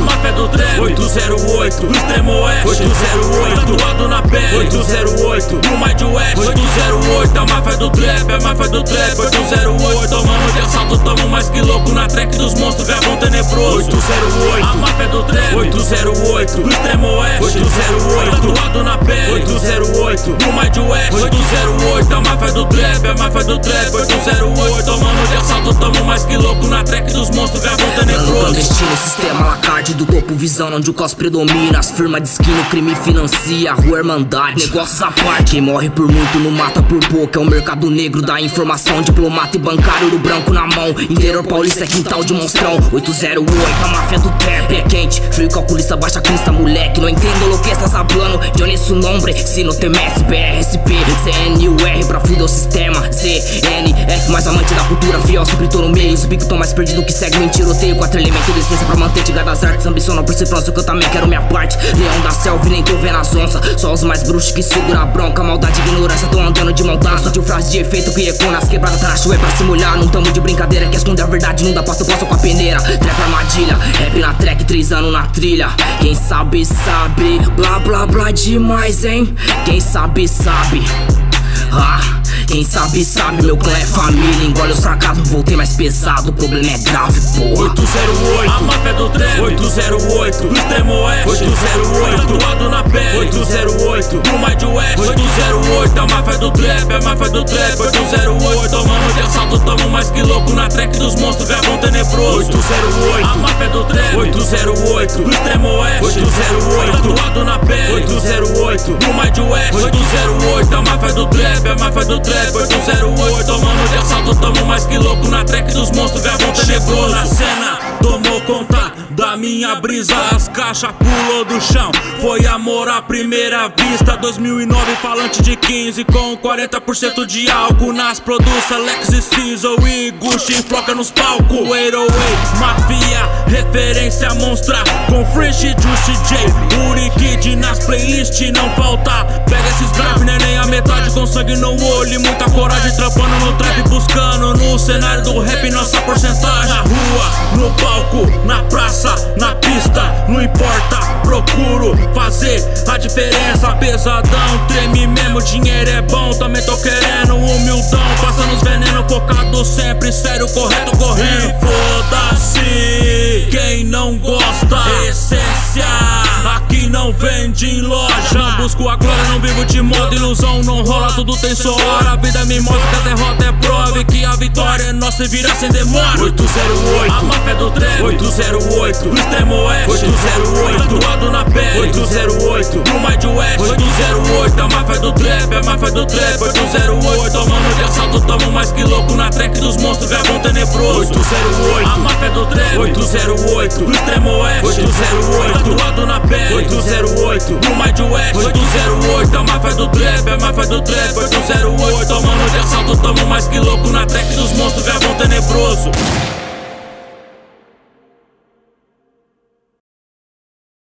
808, a máfia do trap 808, do extremo oeste. 808, tatuado na pele. 808, do Mind West 808, a máfia do trap, a máfia do trap. 808, tomando de assalto, tamo mais que louco na track dos monstros, tenebroso 808, a máfia do trap 808, do extremo oeste. 808, tatuado na pele. 808, do Mind West 808, a máfia do trap, a máfia do trap. 808, tomando de assalto, tamo mais que louco na track dos monstros, gravão tenebroso clandestino, sistema lacarte do topo visão onde o cos predomina. As firmas de esquina, o crime financia, a rua Irmandade Negócios à parte, quem morre por muito não mata por pouco. É o mercado negro da informação, diplomata e bancário Ouro branco na mão, interior paulista é quintal de monstrão 808, a máfia do trap é quente. Frio calculista, baixa crista, moleque. Não entendo lo que estás hablando, yo ni su nombre Se no temes, BRSP, CNUR Pra fuder o sistema, CNF Mais amante da cultura, fiel, sempre tô no meio. Os bicos tão mais perdido que segue em tiroteio Quatro elementos de essência pra manter diga das artes. Ambicionam por ser próximo que eu também quero minha parte. Leão da selva nem tô vendo as onças. Só os mais bruxos que segura a bronca Maldade ignorância, tô andando de maldade de frase de efeito que ecoa nas quebradas Tá é pra se molhar, não tamo de brincadeira Quer esconder a verdade, não dá passo com a peneira. Trap armadilha, rap na track, três anos na trilha. Quem sabe, sabe, blá blá blá demais, hein? Quem sabe, sabe. Ah, quem sabe, sabe, meu clã é família. Engole os fracasso, voltei mais pesado. O problema é grave, porra. 808, a máfia do trap 808, do extremo oeste. 808, tatuado na pele 808, do Mind West 808, a máfia do trap, a máfia do trap 808, tomando de assalto, tamo mais que louco na track dos monstros, gravão tenebroso. 808, a máfia do trap 808, do extremo oeste 808, tatuado na pele. 808, do Mind West 808, a máfia do trap, a máfia do trap 808, tomando de assalto, tamo mais que louco na track dos monstros, gravão tenebroso. Na cena, tomou conta da minha brisa, as caixas pulou do chão. Foi amor à primeira vista. 2009, falante de 15 com 40% de álcool nas produções. Lex e Sizzle e Gucci em floca nos palcos. 808, mafia, referência monstra. Com Fresh Juicy J, Uri Kid nas playlists não falta. Pega esses drive, neném, sangue no olho. e Muita coragem trampando no trap, buscando no cenário do rap nossa porcentagem. Na rua, no palco, na praça, na pista, não importa. Procuro fazer a diferença. Pesadão, treme mesmo, dinheiro é bom. Também tô querendo humildão, passando os venenos, focado sempre, sério, correto, correndo. Foda-se, quem não gosta, essência. Aqui não vende em loja. Não busco a glória, não vivo de moda, ilusão não rola, tudo tem sua hora. A vida me mostra que a derrota é prova e que a vitória é nossa e virá sem demora. 808, a máfia do trap 808, do extremo oeste. 808, tatuado na pele. 808, do Mind West 808, a máfia do trap, a máfia do trap. 808, tomando de assalto, tamo mais que louco na track dos monstros, gravão tenebroso. 808, máfia do trap 808, do extremo oeste. 808, tatuado na pele. 808, do Mind West 808, a máfia do trap, a máfia do trap. 808, tomando de assalto, tamo mais que louco na track dos monstros, gravão tenebroso